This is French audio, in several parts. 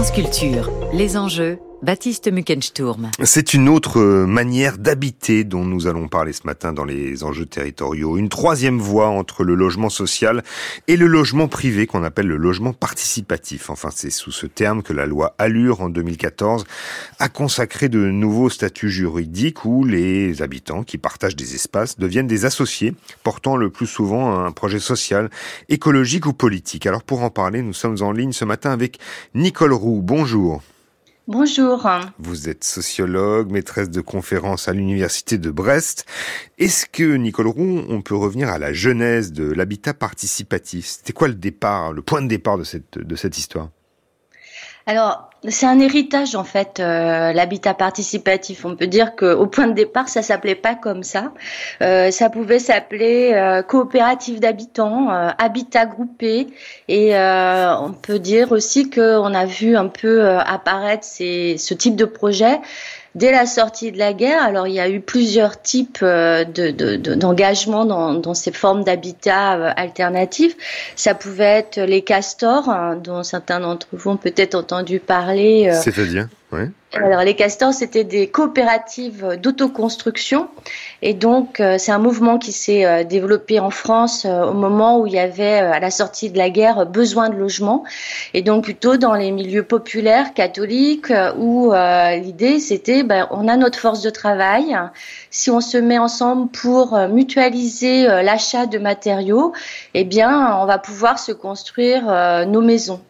France Culture, les enjeux Baptiste Muckensturm. C'est une autre euh, manière d'habiter dont nous allons parler ce matin dans les enjeux territoriaux. Une troisième voie entre le logement social et le logement privé qu'on appelle le logement participatif. Enfin, c'est sous ce terme que la loi Allure en 2014 a consacré de nouveaux statuts juridiques où les habitants qui partagent des espaces deviennent des associés portant le plus souvent un projet social, écologique ou politique. Alors pour en parler, nous sommes en ligne ce matin avec Nicole Roux. Bonjour. Bonjour. Vous êtes sociologue, maîtresse de conférences à l'université de Brest. Est-ce que, Nicole Roux, on peut revenir à la genèse de l'habitat participatif? C'était quoi le départ, le point de départ de cette, de cette histoire? Alors, c'est un héritage en fait, euh, l'habitat participatif. On peut dire qu'au point de départ, ça s'appelait pas comme ça. Euh, ça pouvait s'appeler euh, coopérative d'habitants, habitat groupé, et on peut dire aussi qu'on a vu un peu apparaître ces, ce type de projet dès la sortie de la guerre, alors il y a eu plusieurs types euh, d'engagement dans, ces formes d'habitat euh, alternatifs. Ça pouvait être les castors, hein, dont certains d'entre vous ont peut-être entendu parler. Euh, C'est-à-dire? Alors les castors, c'était des coopératives d'autoconstruction. Et donc euh, c'est un mouvement qui s'est euh, développé en France euh, au moment où il y avait à la sortie de la guerre besoin de logement. Et donc plutôt dans les milieux populaires catholiques où l'idée c'était ben, on a notre force de travail, si on se met ensemble pour mutualiser l'achat de matériaux, eh bien on va pouvoir se construire nos maisons.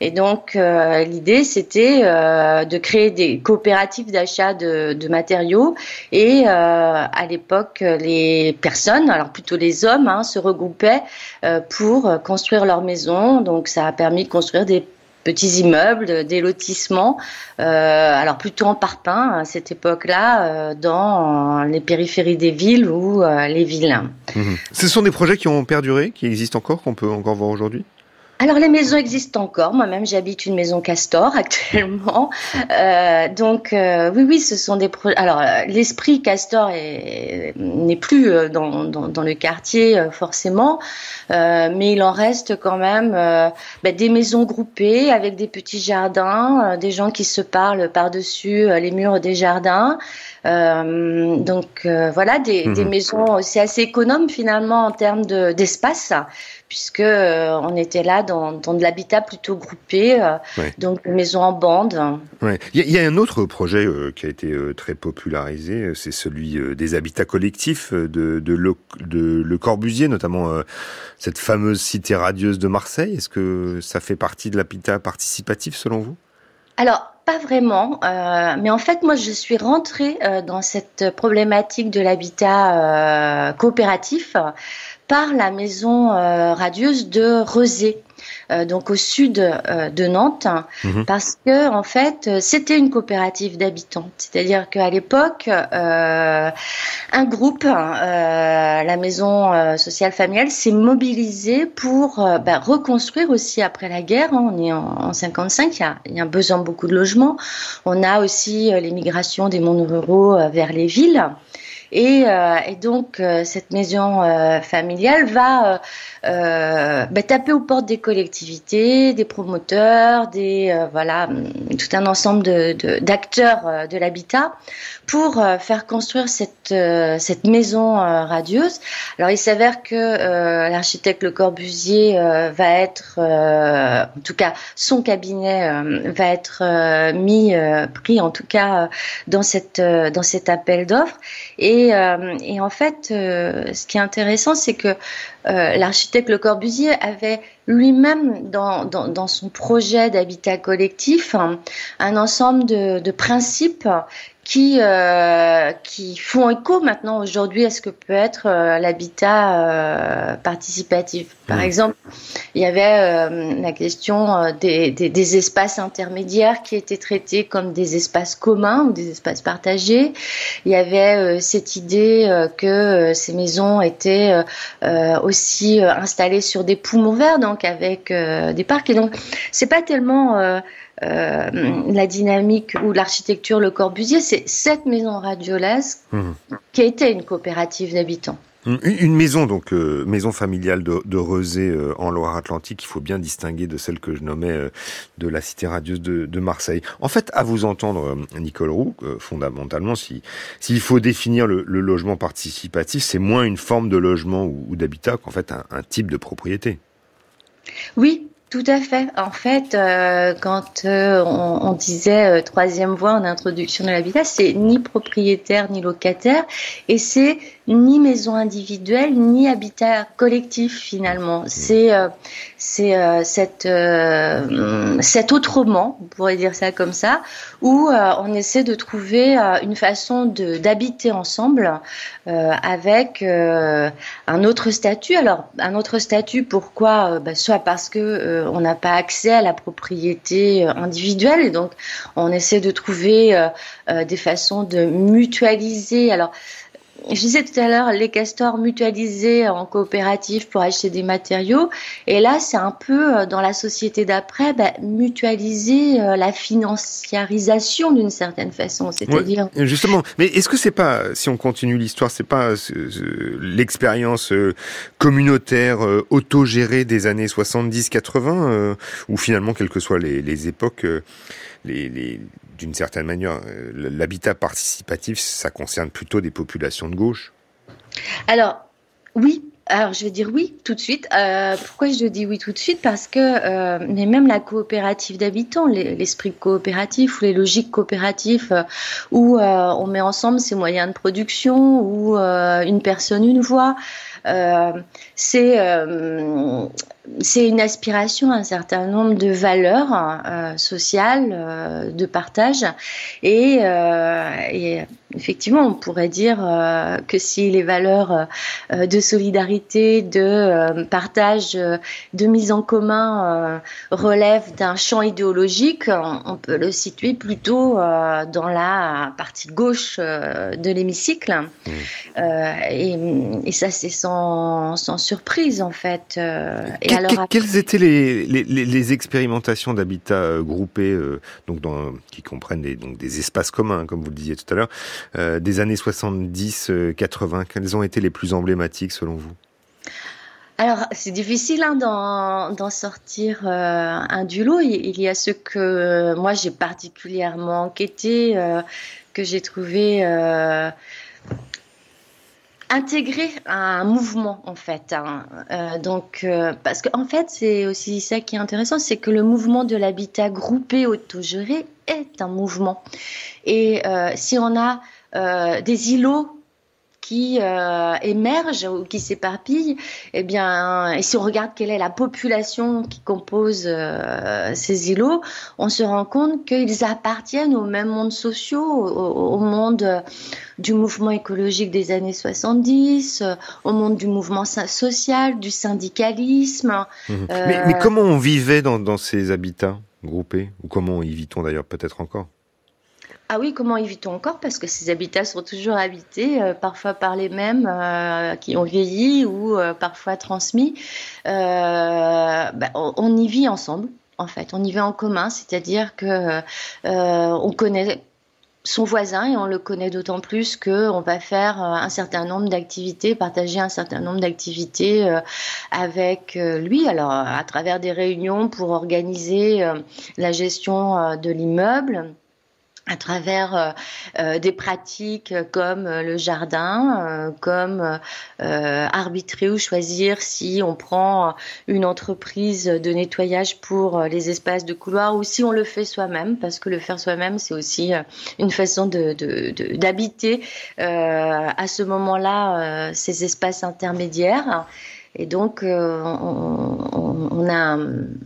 Et donc l'idée c'était de créer des coopératives d'achat de, matériaux et euh, à l'époque les personnes, alors plutôt les hommes, hein, se regroupaient euh, pour construire leur maison. Donc ça a permis de construire des petits immeubles, des lotissements, euh, alors plutôt en parpaing à cette époque-là, dans les périphéries des villes ou les villes. Mmh. Ce sont des projets qui ont perduré, qui existent encore, qu'on peut encore voir aujourd'hui? Alors les maisons existent encore. Moi-même, j'habite une maison Castor actuellement. Euh, donc euh, oui, oui, ce sont des projets. Alors euh, l'esprit Castor n'est plus euh, dans, dans, dans, le quartier forcément, mais il en reste quand même bah, des maisons groupées avec des petits jardins, des gens qui se parlent par-dessus les murs des jardins. donc voilà, des, des, mhm. maisons, c'est assez économe finalement en termes d'espace puisque euh, on était là dans, de l'habitat plutôt groupé, euh, donc maison en bande. Il y, a un autre projet euh, qui a été très popularisé, c'est celui des habitats collectifs de, de, le, de Le Corbusier, notamment cette fameuse cité radieuse de Marseille. Est-ce que ça fait partie de l'habitat participatif selon vous? Alors, pas vraiment, euh, mais en fait, moi, je suis rentrée euh, dans cette problématique de l'habitat euh, coopératif par la maison radieuse de Rezé. Euh, donc au sud euh, de Nantes, mhm. parce que en fait c'était une coopérative d'habitants. C'est-à-dire qu'à l'époque, euh, un groupe, la maison sociale familiale, s'est mobilisé pour bah, reconstruire aussi après la guerre. Hein. on est en, 55, il y, a, il y a besoin de beaucoup de logements. On a aussi l'émigration des mondes ruraux vers les villes. Et, euh, et donc euh, cette maison euh, familiale va bah, taper aux portes des collectivités, des promoteurs, des voilà tout un ensemble d'acteurs de, l'habitat pour faire construire cette cette maison radieuse. Alors il s'avère que l'architecte Le Corbusier va être, en tout cas son cabinet va être mis pris en tout cas dans cette dans cet appel d'offres et euh, et, en fait, euh, ce qui est intéressant, c'est que euh, l'architecte Le Corbusier avait lui-même dans, son projet d'habitat collectif un, ensemble de, principes qui, euh, qui font écho maintenant aujourd'hui à ce que peut être euh, l'habitat euh, participatif. Par mmh. exemple, il y avait la question des, des, des, espaces intermédiaires qui étaient traités comme des espaces communs ou des espaces partagés. Il y avait cette idée que ces maisons étaient aussi installées sur des poumons verts, donc avec des parcs. Et donc, c'est pas tellement euh, la dynamique ou l'architecture Le Corbusier, c'est cette maison radiolesque mmh. qui a été une coopérative d'habitants. Une maison, donc euh, maison familiale de, de Rezé euh, en Loire-Atlantique, il faut bien distinguer de celle que je nommais euh, de la cité radieuse de, de, Marseille. En fait, à vous entendre, Nicole Roux, fondamentalement, si s'il faut définir le, le, logement participatif, c'est moins une forme de logement ou, ou d'habitat qu'en fait un, un type de propriété. Oui, tout à fait. En fait, euh, quand euh, on, on, disait euh, troisième voie en introduction de l'habitat, c'est ni propriétaire ni locataire, et c'est ni maison individuelle ni habitat collectif finalement. Mmh. C'est euh, c'est euh, cette cet autrement, on pourrait dire ça comme ça, où on essaie de trouver une façon de d'habiter ensemble avec un autre statut. Alors un autre statut, pourquoi? Bah, Soit parce que euh, on n'a pas accès à la propriété euh, individuelle et donc on essaie de trouver euh, des façons de mutualiser. Alors je disais tout à l'heure, les castors mutualisés en coopérative pour acheter des matériaux. Et là, c'est un peu dans la société d'après, bah, mutualiser la financiarisation d'une certaine façon. C'est-à-dire. justement. Mais est-ce que c'est pas, si on continue l'histoire, c'est pas l'expérience communautaire autogérée des années 70-80, où finalement, quelles que soient les, les époques, les, les d'une certaine manière, euh, l'habitat participatif, ça concerne plutôt des populations de gauche Alors, oui. Alors, je vais dire oui tout de suite. Euh, pourquoi je dis oui tout de suite? Parce que euh, même la coopérative d'habitants, l'esprit coopératif ou les logiques coopératives où on met ensemble ses moyens de production, ou une personne, une voix, c'est c'est une aspiration à un certain nombre de valeurs euh, sociales, euh, de partage. Et, euh, et, effectivement, on pourrait dire euh, que si les valeurs euh, de solidarité, de partage, de mise en commun relèvent d'un champ idéologique, on, on, peut le situer plutôt dans la partie gauche de l'hémicycle. Mmh. Et, et, ça, c'est sans, sans, surprise, en fait. et alors, quelles étaient les, les, les expérimentations d'habitat euh, groupés, euh, donc dans, qui comprennent des, donc des espaces communs, comme vous le disiez tout à l'heure, euh, des années 70-80 euh, Quelles ont été les plus emblématiques selon vous? Alors, c'est difficile hein, d'en sortir euh, un du lot. Il y a ce que moi j'ai particulièrement enquêté, euh, que j'ai trouvé euh, intégrer un mouvement en fait. Hein. Euh, donc euh, parce qu'en en fait c'est aussi ça qui est intéressant, c'est que le mouvement de l'habitat groupé autogéré est un mouvement. Et euh, si on a euh, des îlots qui euh, émergent ou qui s'éparpillent, eh bien, et si on regarde quelle est la population qui compose euh, ces îlots, on se rend compte qu'ils appartiennent aux mêmes mondes sociaux, au, au monde du mouvement écologique des années 70, au monde du mouvement social, du syndicalisme. Mmh. Euh... Mais, mais, comment on vivait dans, dans ces habitats groupés? Ou comment y vit-on d'ailleurs peut-être encore? Ah oui, comment évitons encore? Parce que ces habitats sont toujours habités, euh, parfois par les mêmes euh, qui ont vieilli ou euh, parfois transmis. On, on, y vit ensemble, en fait. On y vit en commun, c'est-à-dire que on connaît son voisin et on le connaît d'autant plus que on va faire un certain nombre d'activités, partager un certain nombre d'activités avec lui. Alors à travers des réunions pour organiser la gestion de l'immeuble à travers euh, euh, des pratiques comme euh, le jardin, euh, comme euh, arbitrer ou choisir si on prend une entreprise de nettoyage pour les espaces de couloir ou si on le fait soi-même, parce que le faire soi-même, c'est aussi une façon d'habiter de, de, à ce moment-là ces espaces intermédiaires. Et donc, euh, on, on, a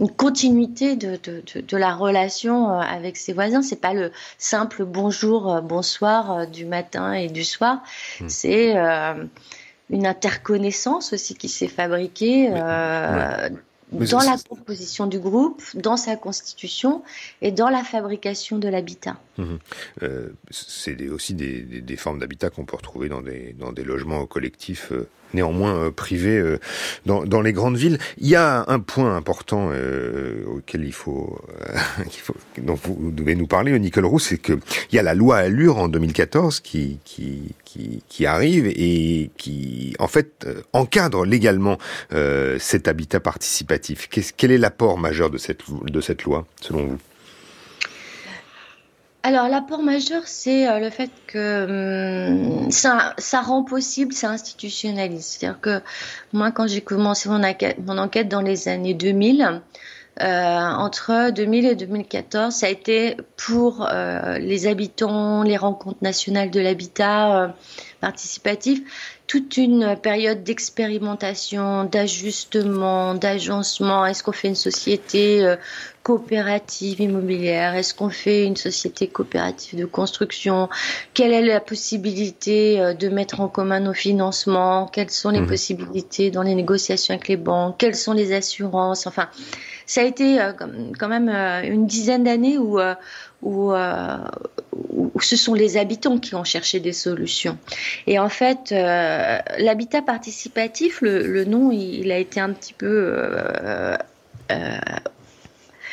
une continuité de, de, de, de, la relation euh, avec ses voisins. C'est pas le simple bonjour, euh, bonsoir du matin et du soir. Mmh. C'est euh, une interconnaissance aussi qui s'est fabriquée. Euh, ouais dans la composition du groupe, dans sa constitution et dans la fabrication de l'habitat. Mmh. Euh, c'est aussi des, des, des formes d'habitat qu'on peut retrouver dans des, dans des logements collectifs, euh, néanmoins euh, privés, euh, dans, dans, les grandes villes. Il y a un point important euh, auquel il faut, qu'il faut dont vous devez nous parler, Nicole Roux, c'est qu'il y a la loi Allure en 2014 qui, qui, qui, qui arrive et qui, en fait, encadre légalement cet habitat participatif. quel est l'apport majeur de cette, de cette loi, selon vous? Alors l'apport majeur, c'est euh, le fait que hum, ça, rend possible, ça institutionnalise. C'est-à-dire que moi, quand j'ai commencé mon enquête, mon enquête, dans les années 2000, euh, entre 2000 et 2014, ça a été pour euh, les habitants, les rencontres nationales de l'habitat participatif, toute une période d'expérimentation, d'ajustement, d'agencement. Est-ce qu'on fait une société coopérative immobilière? Est-ce qu'on fait une société coopérative de construction? Quelle est la possibilité euh, de mettre en commun nos financements? Quelles sont les mmh. possibilités dans les négociations avec les banques? Quelles sont les assurances? Enfin, ça a été euh, quand même une dizaine d'années où, où, où, ce sont les habitants qui ont cherché des solutions. Et en fait, euh, l'habitat participatif, le, nom, il, a été un petit peu euh,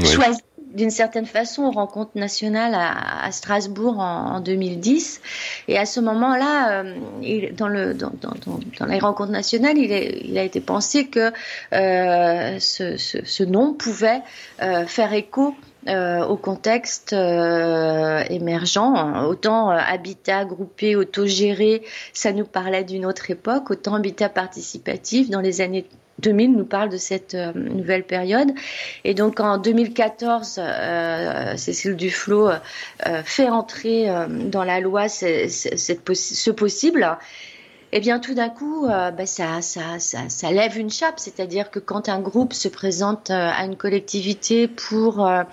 euh, choisi d'une certaine façon aux rencontres nationales à, Strasbourg en, 2010. Et à ce moment-là, dans, le, dans, les rencontres nationales, il, a été pensé que ce, ce, nom pouvait faire écho euh, au contexte euh, émergent. Autant euh, habitat groupé, autogéré, ça nous parlait d'une autre époque, autant habitat participatif dans les années 2000 nous parle de cette nouvelle période. Et donc en 2014, Cécile Duflot fait entrer dans la loi ce possible eh bien tout d'un coup, euh, bah, ça, lève une chape. C'est-à-dire que quand un groupe se présente euh, à une collectivité pour euh,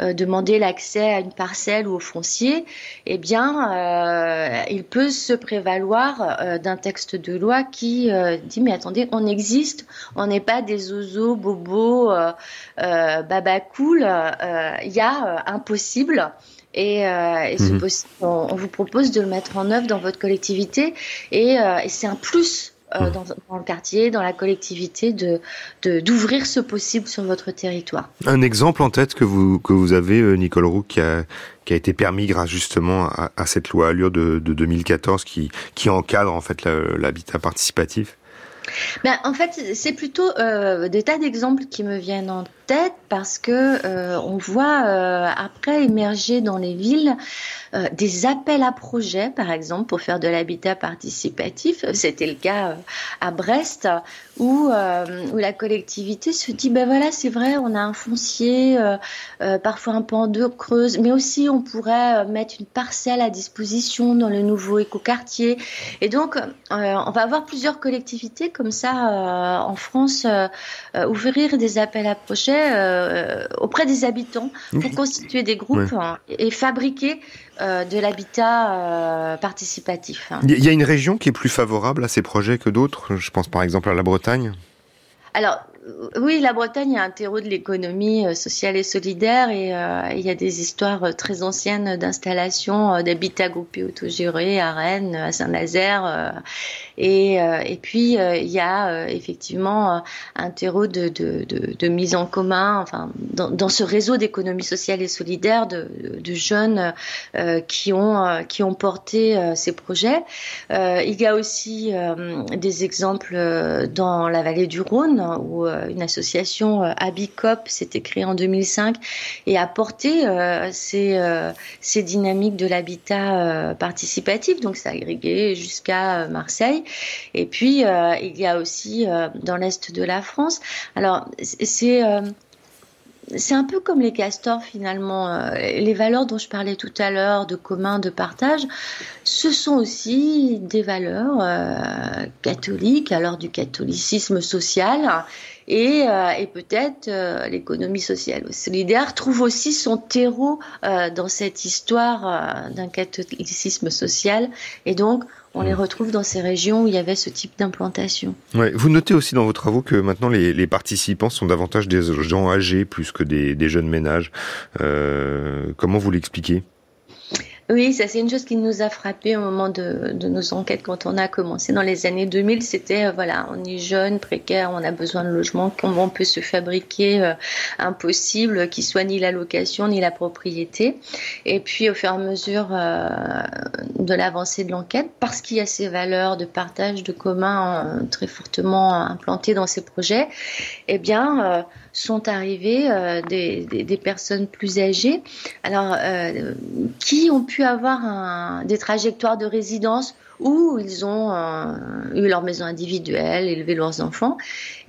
demander l'accès à une parcelle ou au foncier, eh bien, il peut se prévaloir d'un texte de loi qui dit mais attendez, on existe, on n'est pas des oiseaux, bobos, baba. Il y a impossible. Et, euh, mhm. on, vous propose de le mettre en œuvre dans votre collectivité. Et, euh, c'est un plus euh, mhm. dans, le quartier, dans la collectivité, de d'ouvrir ce possible sur votre territoire. Un exemple en tête que vous que vous avez, Nicole Roux, qui a qui a été permis grâce justement à, cette loi Allure de, de 2014 qui qui encadre en fait l'habitat participatif? Ben, en fait, c'est plutôt des tas d'exemples qui me viennent en tête parce que euh, on voit euh, après émerger dans les villes euh, des appels à projets, par exemple, pour faire de l'habitat participatif. C'était le cas à Brest, où, où la collectivité se dit, ben voilà, c'est vrai, on a un foncier, parfois un peu en deux creuses, mais aussi on pourrait mettre une parcelle à disposition dans le nouveau écoquartier. Et donc, on va avoir plusieurs collectivités comme ça en France ouvrir des appels à projets euh, auprès des habitants pour constituer des groupes hein, et fabriquer euh, de l'habitat euh, participatif. Il y a une région qui est plus favorable à ces projets que d'autres? Je pense par exemple à la Bretagne. Alors, oui, la Bretagne est un terreau de l'économie euh, sociale et solidaire et euh, il y a des histoires euh, très anciennes d'installation d'habitats groupés autogérés à Rennes, à Saint-Nazaire. et, puis, il y a effectivement un terreau de, mise en commun, enfin, dans, dans ce réseau d'économie sociale et solidaire de, jeunes qui, ont, qui ont porté ces projets. il y a aussi des exemples dans la vallée du Rhône où une association euh, Abicop s'était créée en 2005 et a porté euh, ces, ces dynamiques de l'habitat participatif. Donc, a agrégé jusqu'à Marseille. Et puis, il y a aussi dans l'est de la France. Alors, c'est c'est un peu comme les castors finalement. Les valeurs dont je parlais tout à l'heure, de commun, de partage, ce sont aussi des valeurs catholiques, alors du catholicisme social et, euh, et peut-être euh, l'économie sociale solidaire trouve aussi son terreau euh, dans cette histoire d'un catholicisme social et donc on les mmh. retrouve dans ces régions où il y avait ce type d'implantation. Ouais. Vous notez aussi dans vos travaux que maintenant les, les, participants sont davantage des gens âgés plus que des, des jeunes ménages. comment vous l'expliquez? Oui, ça c'est une chose qui nous a frappé au moment de, nos enquêtes quand on a commencé dans les années 2000. C'était euh, voilà, on est jeune, précaire, on a besoin de logement, comment on peut se fabriquer euh, impossible, qui soit ni la location ni la propriété. Et puis au fur et à mesure euh, de l'avancée de l'enquête, parce qu'il y a ces valeurs de partage, de commun très fortement implantées dans ces projets, eh bien sont arrivées des, des, des, personnes plus âgées, alors qui ont pu avoir des trajectoires de résidence où ils ont euh, eu leur maison individuelle, élevé leurs enfants,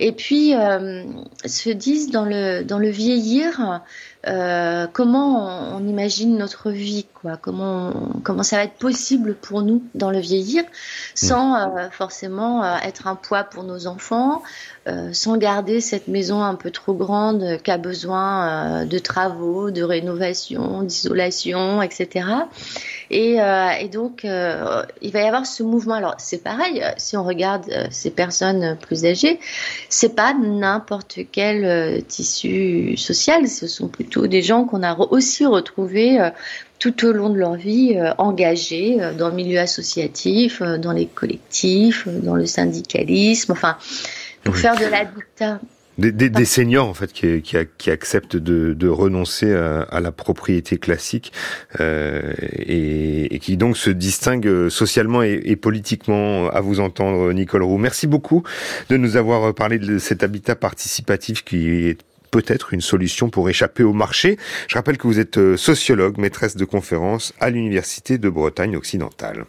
et puis euh, se disent dans le, dans le vieillir, euh, comment on, imagine notre vie, quoi, comment, comment ça va être possible pour nous dans le vieillir, sans mm. forcément être un poids pour nos enfants, sans garder cette maison un peu trop grande qui a besoin de travaux, de rénovation, d'isolation, etc. Et, et donc, il va y avoir ce mouvement. Alors c'est pareil, euh, si on regarde euh, ces personnes plus âgées, c'est pas n'importe quel euh, tissu social, ce sont plutôt des gens qu'on a aussi retrouvés tout au long de leur vie engagés dans le milieu associatif, dans les collectifs, dans le syndicalisme, enfin pour faire de l'habitat des, des, des, seniors en fait qui, qui, qui acceptent de, de renoncer à, à, la propriété classique euh, et, et, qui donc se distinguent socialement et, et, politiquement. À vous entendre, Nicole Roux. Merci beaucoup de nous avoir parlé de cet habitat participatif qui est peut-être une solution pour échapper au marché. Je rappelle que vous êtes sociologue, maîtresse de conférences à l'Université de Bretagne occidentale.